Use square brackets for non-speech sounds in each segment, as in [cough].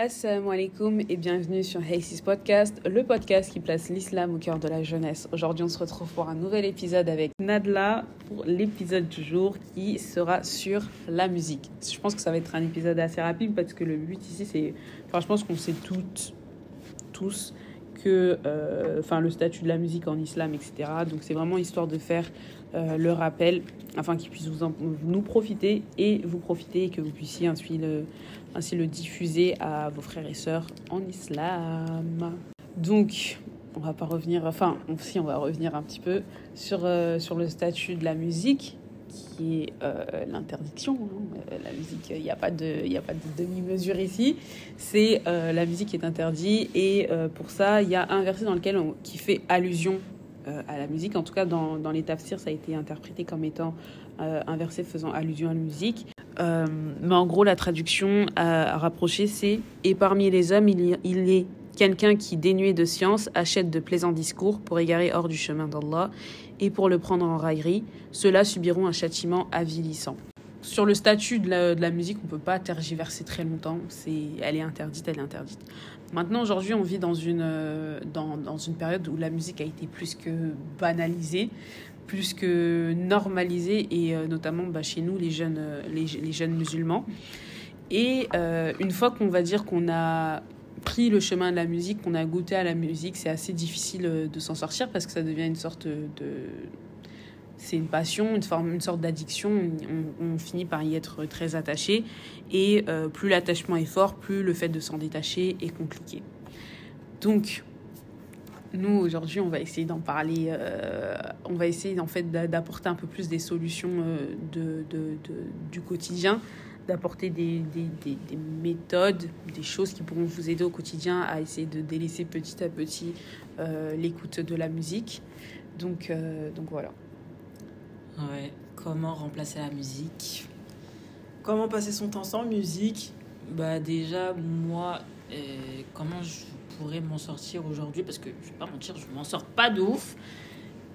Assalamu alaikum et bienvenue sur Haysis Podcast, le podcast qui place l'islam au cœur de la jeunesse. Aujourd'hui, on se retrouve pour un nouvel épisode avec Nadla pour l'épisode du jour qui sera sur la musique. Je pense que ça va être un épisode assez rapide parce que le but ici, c'est. Enfin, je pense qu'on sait toutes, tous que. euh, Enfin, le statut de la musique en islam, etc. Donc, c'est vraiment histoire de faire euh, le rappel afin qu'ils puissent vous en- nous profiter et vous profiter et que vous puissiez ainsi le, ainsi le diffuser à vos frères et sœurs en islam. Donc, on va pas revenir, enfin, si on va revenir un petit peu sur, euh, sur le statut de la musique qui est euh, l'interdiction. hein. Euh, La musique, il n'y a pas de, de demi-mesure ici. C'est la musique qui est interdite et pour ça, il y a un verset dans lequel on- qui fait allusion à la musique. En tout cas, dans, dans les tafsirs, ça a été interprété comme étant un verset faisant allusion à la musique. Euh, mais en gros, la traduction à, à rapprocher, c'est Et parmi les hommes, il, y- est quelqu'un qui, dénué de science, achète de plaisants discours pour égarer hors du chemin d'Allah et pour le prendre en raillerie. Ceux-là subiront un châtiment avilissant. Sur le statut de la, de la musique, on ne peut pas tergiverser très longtemps. C'est, elle est interdite, elle est interdite. Maintenant, aujourd'hui, on vit dans une, euh, dans, dans une période où la musique a été plus que banalisée, plus que normalisée, et euh, notamment bah, chez nous, les jeunes, euh, les, jeunes musulmans. Et euh, une fois qu'on va dire qu'on a pris le chemin de la musique, qu'on a goûté à la musique, c'est assez difficile de s'en sortir parce que ça devient une sorte de... C'est une passion, une, forme, une sorte d'addiction. On, finit par y être très attaché. Et plus l'attachement est fort, plus le fait de s'en détacher est compliqué. Donc, nous, aujourd'hui, on va essayer d'en parler. euh, on va essayer, en fait, d'a- d'apporter un peu plus des solutions euh, de, de- de- du quotidien, d'apporter des, des, des- des méthodes, des choses qui pourront vous aider au quotidien à essayer de délaisser petit à petit euh, l'écoute de la musique. Donc, euh, donc voilà. Ouais, comment remplacer la musique? Comment passer son temps sans musique? Bah déjà, moi, euh, comment je pourrais m'en sortir aujourd'hui Parce que je vais pas mentir, je m'en sors pas de ouf.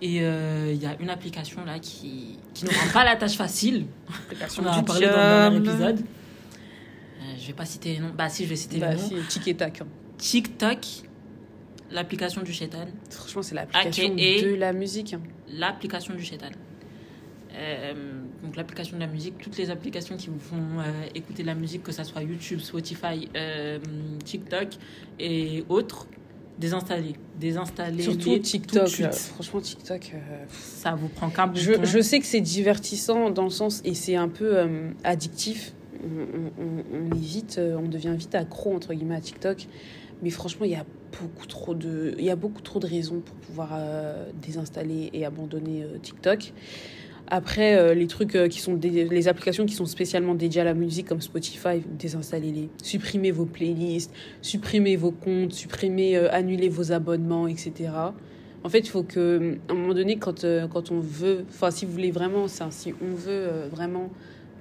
Et euh, il y a une application là qui, qui ne rend pas la tâche facile. [laughs] On en a parlé dans le dernier épisode. Euh, je vais pas citer les noms. Bah si, je vais citer Bah, les noms. si, tic et tac. hein. TikTok, l'application du chétan. Franchement, c'est l'application Ok, et- de la musique. hein. l'application du Shaitan. Euh, donc l'application de la musique, toutes les applications qui vous font euh, écouter de la musique, que ça soit YouTube, Spotify, euh, TikTok et autres, désinstaller. Désinstaller Surtout TikTok. tout de suite. là. Franchement, TikTok. euh, Ça vous prend qu'un Je, bouton. je sais que c'est divertissant dans le sens et c'est un peu euh, addictif. On, on- on est vite, euh, on devient vite accro entre guillemets à TikTok. Mais franchement, il y a beaucoup trop de, il y a beaucoup trop de raisons pour pouvoir euh, désinstaller et abandonner euh, TikTok. Après, euh, les trucs euh, qui sont les applications qui sont spécialement dédiées à la musique comme Spotify, désinstallez-les. Supprimez vos playlists, supprimez vos comptes, supprimez, euh, annulez vos abonnements, etc. En fait, il faut que, à un moment donné, quand, euh, quand on veut, enfin, si vous voulez vraiment, enfin, si on veut vraiment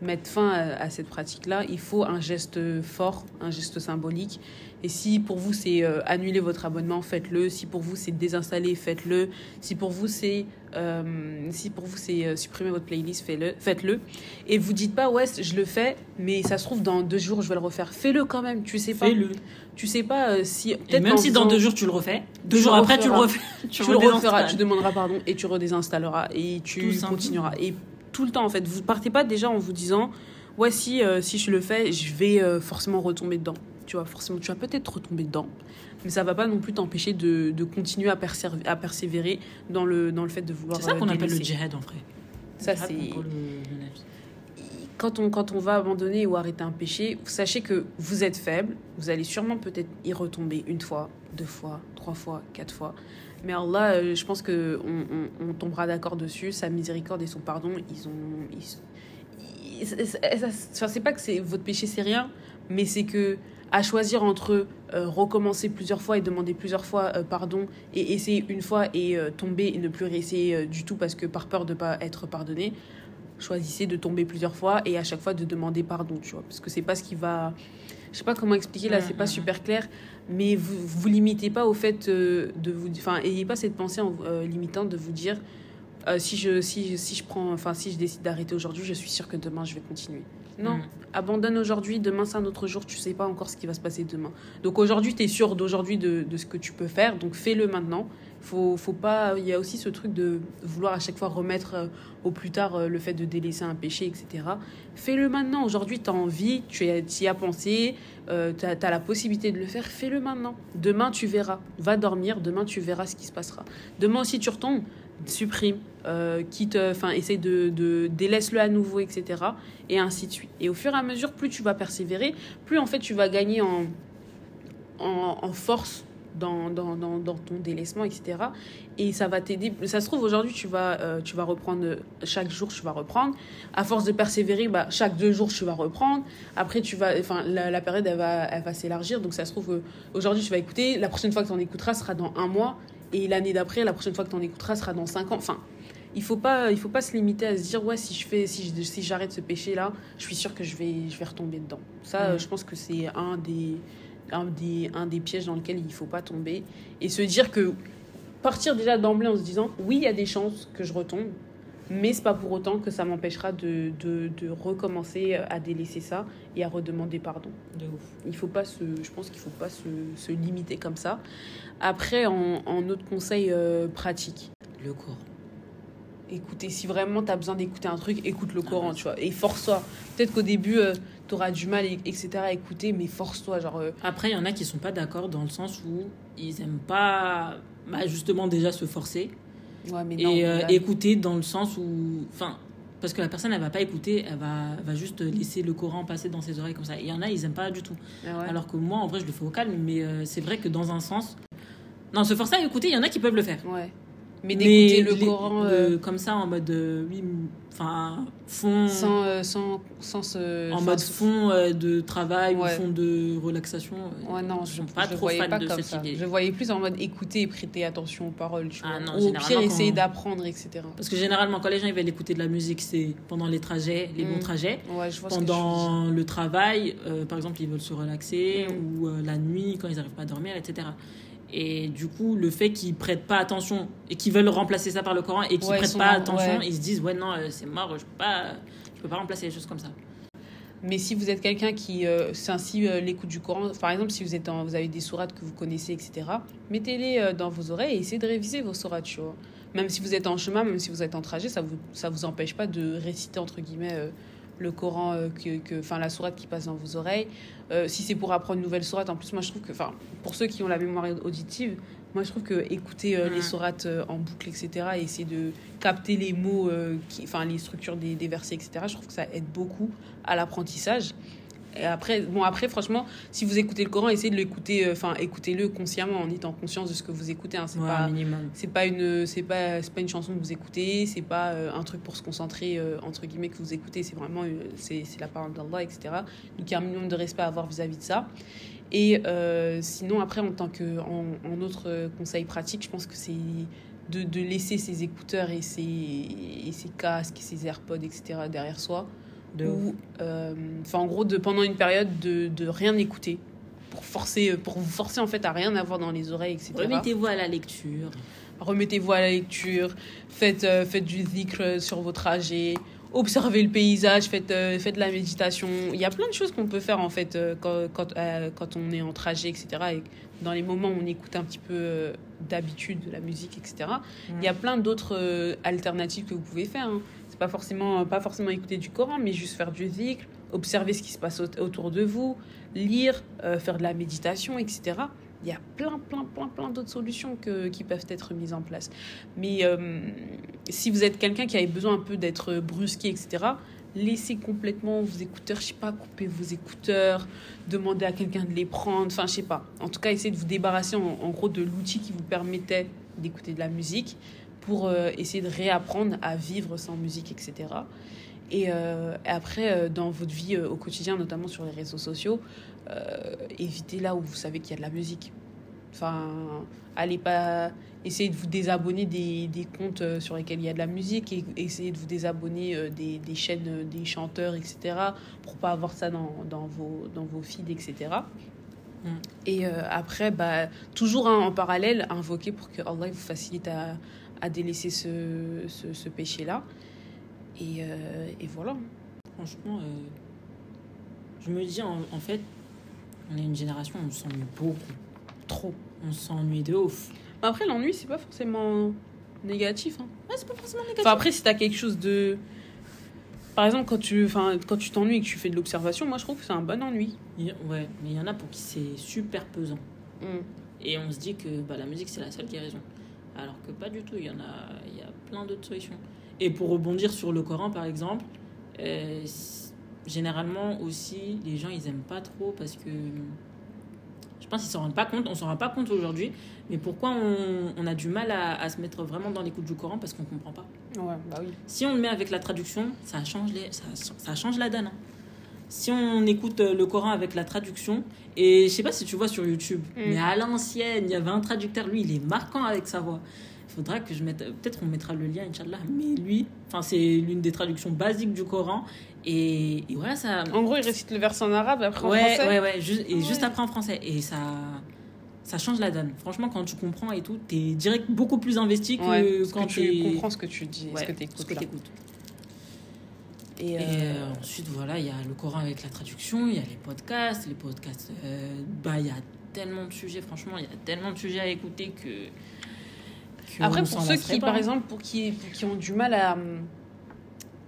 mettre fin à cette pratique-là, il faut un geste fort, un geste symbolique. Et si pour vous c'est euh, annuler votre abonnement, faites-le. Si pour vous c'est désinstaller, faites-le. Si pour vous c'est euh, si pour vous c'est euh, supprimer votre playlist, faites-le. Faites-le. Et vous dites pas ouais je le fais, mais ça se trouve dans deux jours je vais le refaire. Fais-le quand même. Tu sais pas. Fais-le. Tu sais pas si Et peut-être même si dans deux jours tu le refais, deux jours le après tu le refais. [laughs] tu, le referas, tu demanderas pardon et tu redésinstalleras et tu Tout continueras. Et tout le temps en fait, vous partez pas déjà en vous disant ouais si si je le fais, je vais forcément retomber dedans. Tu vois forcément tu vas peut-être retomber dedans, mais ça va pas non plus t'empêcher de, de continuer à, persévérer, à persévérer dans le dans le fait de vouloir. C'est ça euh, qu'on appelle le djihad en vrai. Ça c'est quand on, quand on va abandonner ou arrêter un péché, sachez que vous êtes faible, vous allez sûrement peut-être y retomber une fois, deux fois, trois fois, quatre fois. Mais Allah, euh, je pense que on, on- on tombera d'accord dessus. Sa miséricorde et son pardon, ils ont. Ils, ils- c'est pas que c'est votre péché, c'est rien, mais c'est que à choisir entre euh, recommencer plusieurs fois et demander plusieurs fois euh, pardon et essayer une fois et euh, tomber et ne plus réessayer du tout parce que par peur de pas être pardonné, choisissez de tomber plusieurs fois et à chaque fois de demander pardon, tu vois. Parce que c'est pas ce qui va. Je sais pas comment expliquer là, c'est pas super clair, mais vous vous limitez pas au fait de vous. Enfin, ayez pas cette pensée en, limitante de vous dire si, je, si, si je prends. Enfin, si je décide d'arrêter aujourd'hui, je suis sûre que demain je vais continuer. Non, Mm. abandonne aujourd'hui, demain c'est un autre jour, tu sais pas encore ce qui va se passer demain. Donc aujourd'hui, tu es sûr d'aujourd'hui de, de ce que tu peux faire, donc fais-le maintenant. Faut, faut pas, il y a aussi ce truc de vouloir à chaque fois remettre euh, au plus tard euh, le fait de délaisser un péché, etc. Fais-le maintenant. Aujourd'hui, tu as envie, tu y as- tu y as pensé, tu as, la possibilité de le faire, fais-le maintenant. Demain, tu verras. Va dormir, demain, tu verras ce qui se passera. Demain aussi, tu retombes, supprime, euh, quitte, enfin, essaye de, de délaisse-le à nouveau, etc. Et ainsi de suite. Et au fur et à mesure, plus tu vas persévérer, plus en fait, tu vas gagner en, en, force dans, dans, dans, ton délaissement, etc. Et ça va t'aider. Ça se trouve, aujourd'hui, tu, vas euh, tu vas reprendre euh, chaque jour, tu vas reprendre. À force de persévérer, bah, chaque deux jours, tu vas reprendre. Après, tu vas, enfin, la, période, elle va, elle va s'élargir. Donc, ça se trouve, euh, aujourd'hui, tu vas écouter. La prochaine fois que tu en écouteras sera dans un mois. Et l'année d'après, la prochaine fois que tu en écouteras sera dans cinq ans. Enfin, il faut pas il faut pas se limiter à se dire ouais si je fais si je- si j'arrête ce péché là je suis sûre que je vais je vais retomber dedans. Ça euh, je pense que c'est un des un des un des pièges dans lequel il faut pas tomber. Et se dire que partir déjà d'emblée en se disant oui il y a des chances que je retombe mais c'est pas pour autant que ça m'empêchera de, de, de recommencer à délaisser ça et à redemander pardon De ouf. il faut pas se je pense qu'il faut pas se, se limiter comme ça après en, en autre conseil euh, pratique Le Coran. écouter. Si vraiment tu as besoin d'écouter un truc, écoute le Coran, ouais. tu vois. Et force-toi. Peut-être qu'au début, tu auras du mal, et- etc. à écouter, mais force-toi. Genre, euh, Après, il y en a qui sont pas d'accord dans le sens où ils aiment pas bah, justement déjà se forcer ouais, mais non. et euh, écouter dans le sens où enfin parce que la personne elle va pas écouter elle va, va juste laisser le Coran passer dans ses oreilles comme ça il y en a ils aiment pas du tout ah ouais. alors que moi en vrai je le fais au calme mais euh, c'est vrai que dans un sens non se forcer à écouter il y en a qui peuvent le faire Ouais. Mais d'écouter le les- Coran euh, comme ça en mode euh, oui enfin fond sans, euh, sans, sans se. en mode fond euh, de travail Ouais. ou fond de relaxation Ouais, non, je je pas je trop voyais fan pas de comme cette ça. idée Je voyais plus en mode écouter et prêter attention aux paroles, tu Ah vois. non, Ou au pire, essayer d'apprendre, etc. Parce que généralement, quand les gens ils veulent écouter de la musique, c'est pendant les trajets, les bons Mm. trajets. Ouais, je vois ce. Pendant le travail, par exemple, ils veulent se relaxer, Mm. ou la nuit, quand ils n'arrivent pas à dormir, etc. Et du coup, le fait qu'ils prêtent pas attention et qu'ils veulent remplacer ça par le Coran et qu'ils Ouais, prêtent pas attention, ouais. ils se disent ouais non, euh, c'est mort, je peux pas, je peux pas remplacer les choses comme ça. Mais si vous êtes quelqu'un qui euh, c'est ainsi euh, l'écoute du Coran, par exemple, si vous êtes en- vous avez des sourates que vous connaissez, etc., mettez-les euh, dans vos oreilles et essayez de réviser vos sourates, tu vois. Même si vous êtes en chemin, même si vous êtes en trajet, ça vous ça vous empêche pas de réciter entre guillemets le Coran, euh, que, que, enfin la sourate qui passe dans vos oreilles. Euh, si c'est pour apprendre une nouvelle sourate, en plus moi je trouve que, enfin pour ceux qui ont la mémoire auditive, moi je trouve que écouter euh, les sourates euh, en boucle, etc., et essayer de capter les mots, enfin les structures des, des versets, etc., je trouve que ça aide beaucoup à l'apprentissage. Et après, bon, après, franchement, si vous écoutez le Coran, essayez de l'écouter, euh, enfin, écoutez-le consciemment en étant conscience de ce que vous écoutez. Hein. C'est Ouais, pas, c'est pas une, c'est pas, c'est pas une chanson que vous écoutez, c'est pas euh, un truc pour se concentrer euh, entre guillemets que vous écoutez. C'est vraiment, c'est, la parole d'Allah, etc. Donc il y a un minimum de respect à avoir vis-à-vis de ça. Et sinon, après, en tant que, en, en autre conseil pratique, je pense que c'est de, de laisser ses écouteurs et ses, et ses casques, et ses AirPods, etc. derrière soi. Ou euh, enfin en gros de pendant une période de, de rien écouter. Pour forcer pour vous forcer en fait à rien avoir dans les oreilles etc Remettez-vous à la lecture. remettez-vous à la lecture. Faites euh, faites du dhikr sur vos trajets. Observez le paysage. Faites euh, faites de la méditation. Il y a plein de choses qu'on peut faire en fait euh, quand quand, euh, quand on est en trajet etc et dans les moments où on écoute un petit peu euh, d'habitude de la musique etc il y a plein d'autres euh, alternatives que vous pouvez faire. hein. Pas forcément, pas forcément écouter du Coran, mais juste faire du zikr, observer ce qui se passe au- autour de vous, lire, euh, faire de la méditation, etc. Il y a plein, plein, plein, plein d'autres solutions que, qui peuvent être mises en place. Mais euh, si vous êtes quelqu'un qui a besoin un peu d'être brusqué, etc., laissez complètement vos écouteurs, je sais pas, coupez vos écouteurs, demandez à quelqu'un de les prendre, enfin, je sais pas. En tout cas, essayez de vous débarrasser en gros de l'outil qui vous permettait d'écouter de la musique pour euh, essayer de réapprendre à vivre sans musique, etc. Et euh, après, euh, dans votre vie au quotidien, notamment sur les réseaux sociaux, évitez là où vous savez qu'il y a de la musique. Enfin, allez pas essayer de vous désabonner des, des comptes sur lesquels il y a de la musique et essayez de vous désabonner des, des chaînes, des chanteurs, etc. pour pas avoir ça dans, dans, vos, dans vos feeds, etc. Mm. Et euh, après, bah, toujours hein, en parallèle, invoquer pour que Allah vous facilite à, à délaisser ce, ce, ce péché-là. Et, euh, et voilà. Franchement, euh, Je me dis, en, en fait, on est une génération où on s'ennuie beaucoup. Trop. On s'ennuie de ouf. Après, l'ennui, c'est pas forcément négatif. hein. Ouais, c'est pas forcément négatif. Enfin, après, si t'as quelque chose de. Par exemple, quand tu enfin, quand tu t'ennuies et que tu fais de l'observation, moi je trouve que c'est un bon ennui. Ouais, mais il y en a pour qui c'est super pesant. Et on se dit que bah, la musique, c'est la seule guérison. Alors que pas du tout, il y en a, il y a plein d'autres solutions. Et pour rebondir sur le Coran, par exemple, euh, généralement aussi, les gens, ils aiment pas trop parce que je pense qu'ils s'en rendent pas compte. On s'en rend pas compte aujourd'hui. Mais pourquoi on, on a du mal à, à se mettre vraiment dans l'écoute du Coran Parce qu'on comprend pas? Ouais, bah oui. Si on le met avec la traduction, ça change, les, ça, ça change la donne. hein. Si on écoute euh, le Coran avec la traduction, et je sais pas si tu vois sur YouTube, Mm. mais à l'ancienne, il y avait un traducteur, lui, il est marquant avec sa voix. Il faudra que je mette, peut-être on mettra le lien, Inch'Allah, mais lui, enfin, c'est l'une des traductions basiques du Coran, et, et voilà, ça. En gros, il récite le verset en arabe, après en ouais, français. ouais, ouais, ju- et Ouais. juste après en français, et ça. Ça change la donne. Franchement, quand tu comprends et tout, t'es direct beaucoup plus investi que Ouais, quand que tu comprends ce que tu dis, Ouais, ce que t'écoutes. Et, euh, euh, ensuite, voilà, il y a le Coran avec la traduction, il y a les podcasts. Les podcasts, euh, bah, il y a tellement de sujets, franchement, il y a tellement de sujets à écouter que. que Après, pour ceux qui, pas. par exemple, pour qui, pour qui ont du mal à,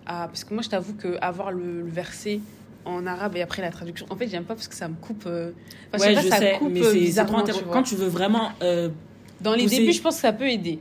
à- Parce que moi, je t'avoue que avoir le, le verset en arabe et après la traduction, en fait, j'aime pas parce que ça me coupe. euh, enfin, ouais, sais je pas, ça sais, coupe mais c'est-. Quand tu veux vraiment. euh, Dans les pousser- débuts, je pense que ça peut aider.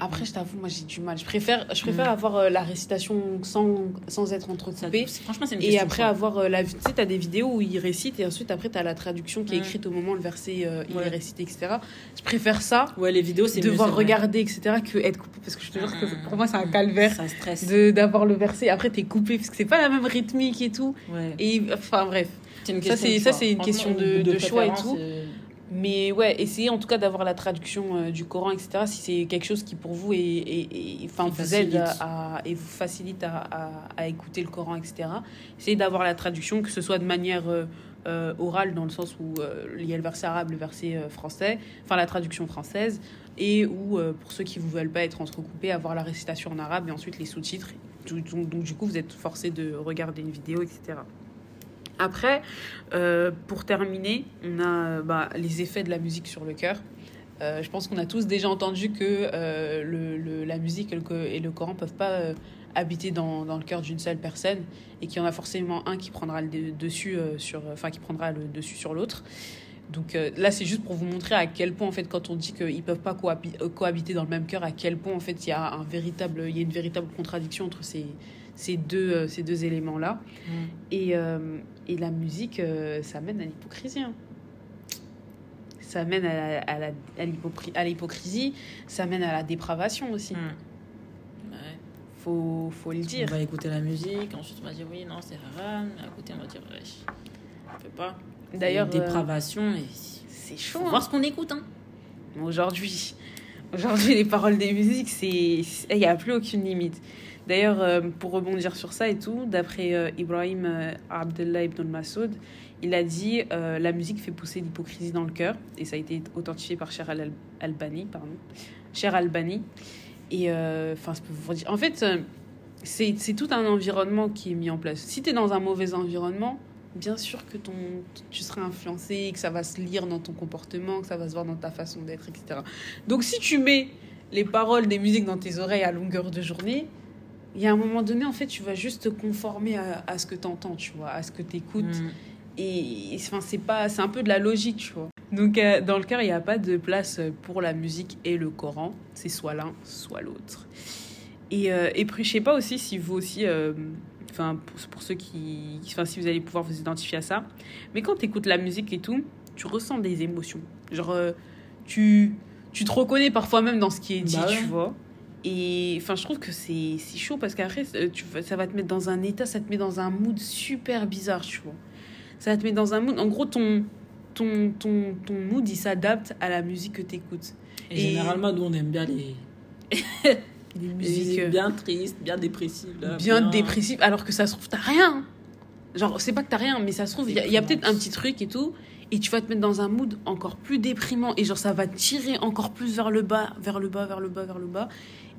Après, je t'avoue, moi, j'ai du mal. Je préfère, je préfère Mm. avoir euh, la récitation sans, sans être ça- entrecoupée. c'est- franchement, c'est une Et question. après de choix. avoir euh, la tu sais t'as des vidéos où il récite et ensuite après t'as la traduction qui est Mm. écrite au moment où le verset euh, il est récité etc je préfère ça Ouais, les vidéos, c'est mieux, devoir vrai. regarder etc que être coupé parce que je te jure que Mm. pour moi c'est un calvaire Ça stresse. de d'avoir le verset après t'es coupé parce que c'est pas la même rythmique et tout Ouais. et enfin bref une ça, question c'est- ça, une question de- de choix et tout. Mais ouais essayez en tout cas d'avoir la traduction euh, du Coran etc si c'est quelque chose qui pour vous enfin vous aide facilite. à, à- et vous facilite à, à, à écouter le Coran etc essayez d'avoir la traduction que ce soit de manière euh, euh, orale dans le sens où il y a le verset arabe le verset français enfin la traduction française et ou pour ceux qui ne veulent pas être entrecoupés avoir la récitation en arabe et ensuite les sous-titres donc, donc, du coup vous êtes forcé de regarder une vidéo etc après euh, pour terminer on a euh, bah, les effets de la musique sur le cœur. Euh, je pense qu'on a tous déjà entendu que le, la musique et le, Coran peuvent pas habiter dans, dans le cœur d'une seule personne et qu'il y en a forcément un qui prendra le de- dessus sur enfin qui prendra le dessus sur l'autre. Donc là c'est juste pour vous montrer à quel point en fait quand on dit qu'ils peuvent pas cohabi- cohabiter dans le même cœur à quel point en fait il y a un véritable il y a une véritable contradiction entre ces ces deux euh, ces deux éléments là mm. et, euh, et la musique, euh, ça mène à l'hypocrisie. hein. Ça mène à, à, l'hypocrisie, ça mène à la dépravation aussi. Mm. Ouais. Faut, faut le On dire. va écouter la musique, ensuite on va dire oui, non, c'est haram. À côté, on va dire wesh. On peut pas. D'ailleurs, euh, dépravation, c'est chaud. faut hein. voir ce qu'on écoute. Hein. Aujourd'hui, aujourd'hui, les paroles des musiques, il n'y a plus aucune limite. D'ailleurs, euh, pour rebondir sur ça et tout, d'après euh, Ibrahim euh, Abdullah ibn al-Masoud, il a dit euh, la musique fait pousser l'hypocrisie dans le cœur, et ça a été authentifié par Cher Al- Albani, pardon, Cher Albani. Et enfin, en fait, c'est c'est tout un environnement qui est mis en place. Si tu es dans un mauvais environnement, bien sûr que ton, tu seras influencé, que ça va se lire dans ton comportement, que ça va se voir dans ta façon d'être, etc. Donc si tu mets les paroles des musiques dans tes oreilles à longueur de journée, il y a un moment donné, en fait, tu vas juste te conformer à, à ce que tu entends, tu vois, à ce que tu écoutes. Mm. Et et, enfin, c'est pas, c'est un peu de la logique, tu vois. Donc, euh, dans le cœur, il n'y a pas de place pour la musique et le Coran. C'est soit l'un, soit l'autre. Et, euh, et puis, je sais pas aussi si vous aussi, euh, enfin, pour, pour ceux qui, enfin, si vous allez pouvoir vous identifier à ça. Mais quand tu écoutes la musique et tout, tu ressens des émotions. Genre, euh, tu, tu te reconnais parfois même dans ce qui est dit, Bah ouais. tu vois. Et enfin, je trouve que c'est chaud parce qu'après, euh, ça va te mettre dans un état, ça te met dans un mood super bizarre, tu vois. Ça te mettre dans un mood. En gros, ton, ton, ton, ton mood, il s'adapte à la musique que tu écoutes. Et, Et- généralement, nous, on aime bien les, [laughs] les musiques euh, bien tristes, bien dépressives. là, bien dépressives, alors que ça se trouve, t'as rien. Genre, c'est pas que t'as rien, mais ça se trouve, il y a, a peut-être un petit truc et tout. Et tu vas te mettre dans un mood encore plus déprimant. Et genre, ça va te tirer encore plus vers le bas, vers le bas, vers le bas, vers le bas.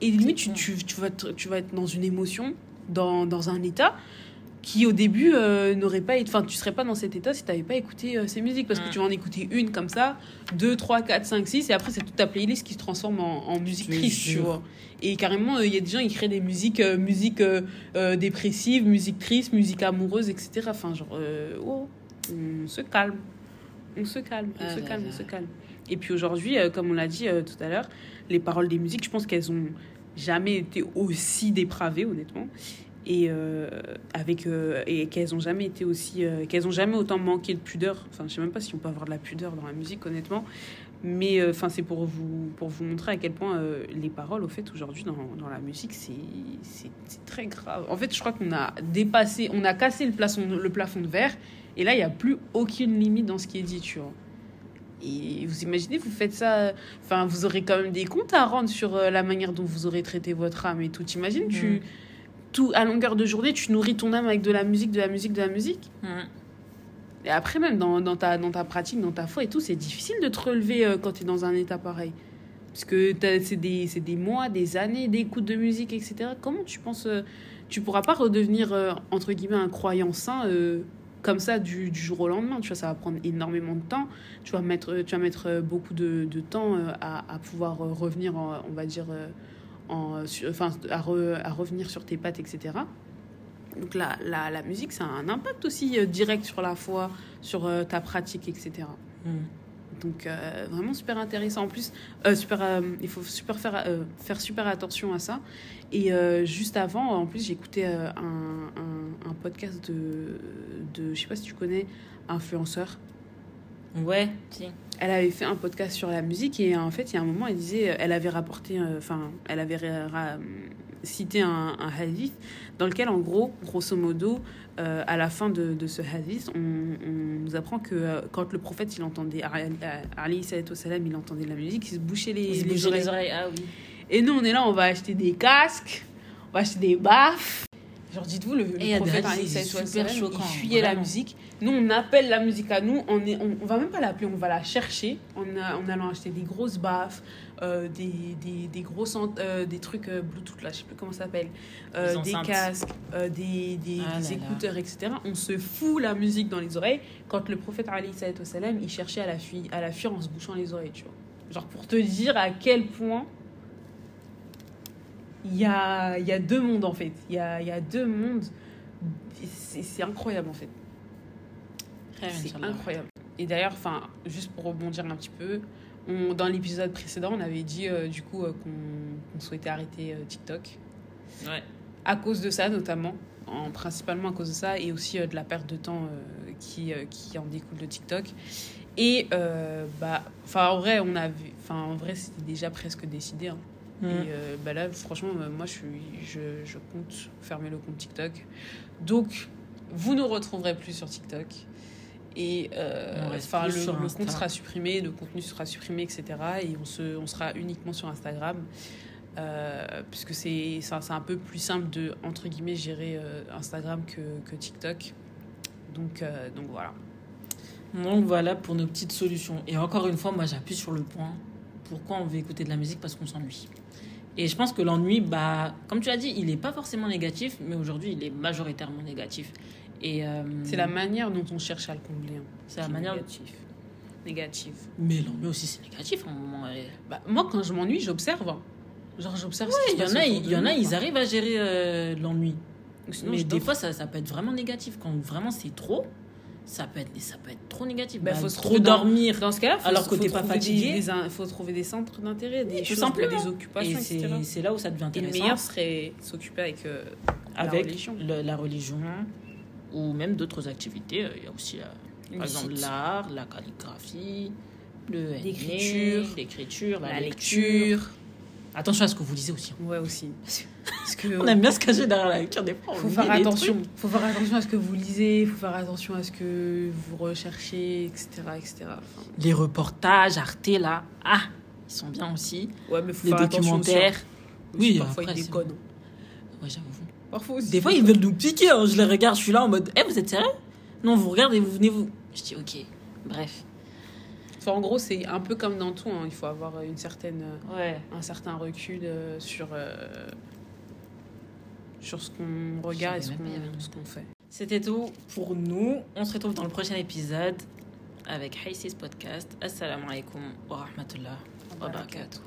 Et limite, tu, tu, tu, vas, te- tu vas être dans une émotion, dans, dans un état qui au début euh, n'aurait pas été enfin tu serais pas dans cet état si tu n'avais pas écouté euh, ces musiques. Parce que Mm. tu vas en écouter une comme ça 2 3 4 5 6 et après c'est toute ta playlist qui se transforme en, en musique triste tu vois. Et carrément euh, il y a des gens qui créent des musiques euh, musique dépressive musique triste musique amoureuse etc enfin genre oh, on se calme. On se calme on Ah se là calme là. on se calme. Et puis aujourd'hui comme on l'a dit tout à l'heure les paroles des musiques je pense qu'elles ont jamais été aussi dépravées honnêtement. Et euh, avec euh, et qu'elles ont jamais été aussi euh, qu'elles ont jamais autant manqué de pudeur. Enfin je sais même pas si on peut avoir de la pudeur dans la musique honnêtement. Mais enfin c'est pour vous pour vous montrer à quel point les paroles au fait aujourd'hui dans, dans la musique c'est c'est très grave. En fait je crois qu'on a dépassé on a cassé le plafond le plafond de verre. Et là il y a plus aucune limite dans ce qui est dit tu vois et vous imaginez, vous faites ça, enfin, vous aurez quand même des comptes à rendre sur euh, la manière dont vous aurez traité votre âme et tout. T'imagines, tu, Mhm. tout à longueur de journée, tu nourris ton âme avec de la musique, de la musique, de la musique. Mm. Et après, même dans, dans, ta, dans ta pratique, dans ta foi et tout, c'est difficile de te relever euh, quand tu es dans un état pareil. Parce que t'as- c'est des, c'est des mois, des années d'écoute de musique, etc. Comment tu penses. euh, tu pourras pas redevenir, euh, entre guillemets, un croyant saint comme ça du, jour au lendemain. Tu vois, ça va prendre énormément de temps. Tu vas mettre, tu vas mettre euh, beaucoup de, temps euh, à, pouvoir euh, revenir, en- on va dire, en, enfin, à, re- à revenir sur tes pattes, etc. Donc la, la, musique, ça a un impact aussi direct sur la foi, sur ta pratique, etc. Donc euh, vraiment super intéressant. En plus, euh, super, euh, il faut super faire, faire super attention à ça. Et juste avant, en plus, j'écoutais un, un, un podcast de, de, je sais pas si tu connais, influenceur. Ouais, si. Elle avait fait un podcast sur la musique et en fait, il y a un moment, elle disait, elle avait rapporté, enfin, elle avait ra- cité un, un hadith dans lequel, en gros, grosso modo, euh, à la fin de, de ce hadith, on, on nous apprend que euh, quand le prophète, il entendait, Ali salam, il entendait de la musique, il se bouchait les, Il se les bougeait oreilles. les oreilles. Ah oui. Et nous, on est là, on va acheter des casques, on va acheter des baffes. Genre, dites-vous, le, le prophète, Ali salam, super il fuyait la musique. Nous, on appelle la musique à nous, on, est, on, on va même pas l'appeler, on va la chercher en, a- en allant acheter des grosses baffes, euh, des, des, des gros euh, des trucs euh, Bluetooth, là, je sais plus comment ça s'appelle, euh, des casques, euh, des, des, Ah des là là. écouteurs, etc. On se fout la musique dans les oreilles. Quand le prophète, Ali il cherchait à la, fuir, à la fuir en se bouchant les oreilles, tu vois. Genre, pour te dire à quel point il y a, y a deux mondes en fait. Il y a, y a deux mondes. C'est incroyable en fait. C'est incroyable. Et d'ailleurs, enfin, juste pour rebondir un petit peu, on, dans l'épisode précédent, on avait dit euh, du coup euh, qu'on souhaitait arrêter euh, TikTok. Ouais. À cause de ça notamment, en, principalement à cause de ça, et aussi euh, de la perte de temps euh, qui, euh, qui en découle de TikTok. Et euh, bah, enfin en vrai, on avait, enfin en vrai, c'était déjà presque décidé. hein. Mm. Et euh, bah là, franchement, moi, je, suis, je, je compte fermer le compte TikTok. Donc, vous ne retrouverez plus sur TikTok. Et euh, enfin, le, compte sera supprimé, le contenu sera supprimé, etc. Et on, se, on sera uniquement sur Instagram. Euh, puisque c'est un c'est un peu plus simple de, entre guillemets, gérer euh, Instagram que, que TikTok. Donc, donc voilà. Donc voilà pour nos petites solutions. Et encore une fois, moi j'appuie sur le point. Pourquoi on veut écouter de la musique? Parce qu'on s'ennuie. Et je pense que l'ennui, bah, comme tu as dit, il n'est pas forcément négatif, mais aujourd'hui il est majoritairement négatif. Et euh, C'est la manière dont on cherche à le combler. hein, c'est la manière. Négatif. Négatif. Mais l'ennui aussi c'est négatif à un moment. et- Bah, moi, quand je m'ennuie, j'observe. hein. Genre, j'observe ce qui se Il y en passe a, il y en a, ils arrivent à gérer euh, l'ennui. Mais je des fois, ça, ça peut être vraiment négatif. Quand vraiment c'est trop, ça peut être, ça peut être trop négatif. Bah, Bah, faut se trop dans- dormir. Dans ce cas-là, faut, Alors que faut t'es pas trouver fatigué. Des, des- faut trouver des centres d'intérêt, des tout choses, des occupations, Et c'est c'est là où ça devient Et le intéressant. meilleur serait s'occuper avec euh, avec la religion. le- la religion ou même d'autres activités. Euh, Il y a aussi, euh, par exemple, l'art, la calligraphie, le L'écriture, l'écriture, la, la lecture. lecture. Attention à ce que vous lisez aussi. Ouais, aussi. Parce que [laughs] On aime bien se cacher derrière la lecture des fois. faut faire attention. Faut faire attention à ce que vous lisez, faut faire attention à ce que vous recherchez, etc. etc. Enfin, Les reportages, Arte, là, ah, ils sont bien aussi. ouais, mais faut Les faire attention aussi, hein. documentaires. Aussi, Oui, parfois après, ils c'est- déconnent. Ouais, j'avoue. Parfois aussi. Des fois, ils veulent nous piquer. hein. Je les regarde, je suis là en mode, eh, vous êtes sérieux? Non, vous regardez, vous venez vous. Je dis, ok, bref. Enfin, en gros, c'est un peu comme dans tout. hein. Il faut avoir une certaine, euh, Ouais. un certain recul euh, sur, euh, sur ce qu'on regarde et qu'on ce qu'on fait. C'était tout pour nous. On se retrouve dans le prochain épisode avec Haysis Podcast. Assalamu alaikum wa rahmatullah wa barakatuh.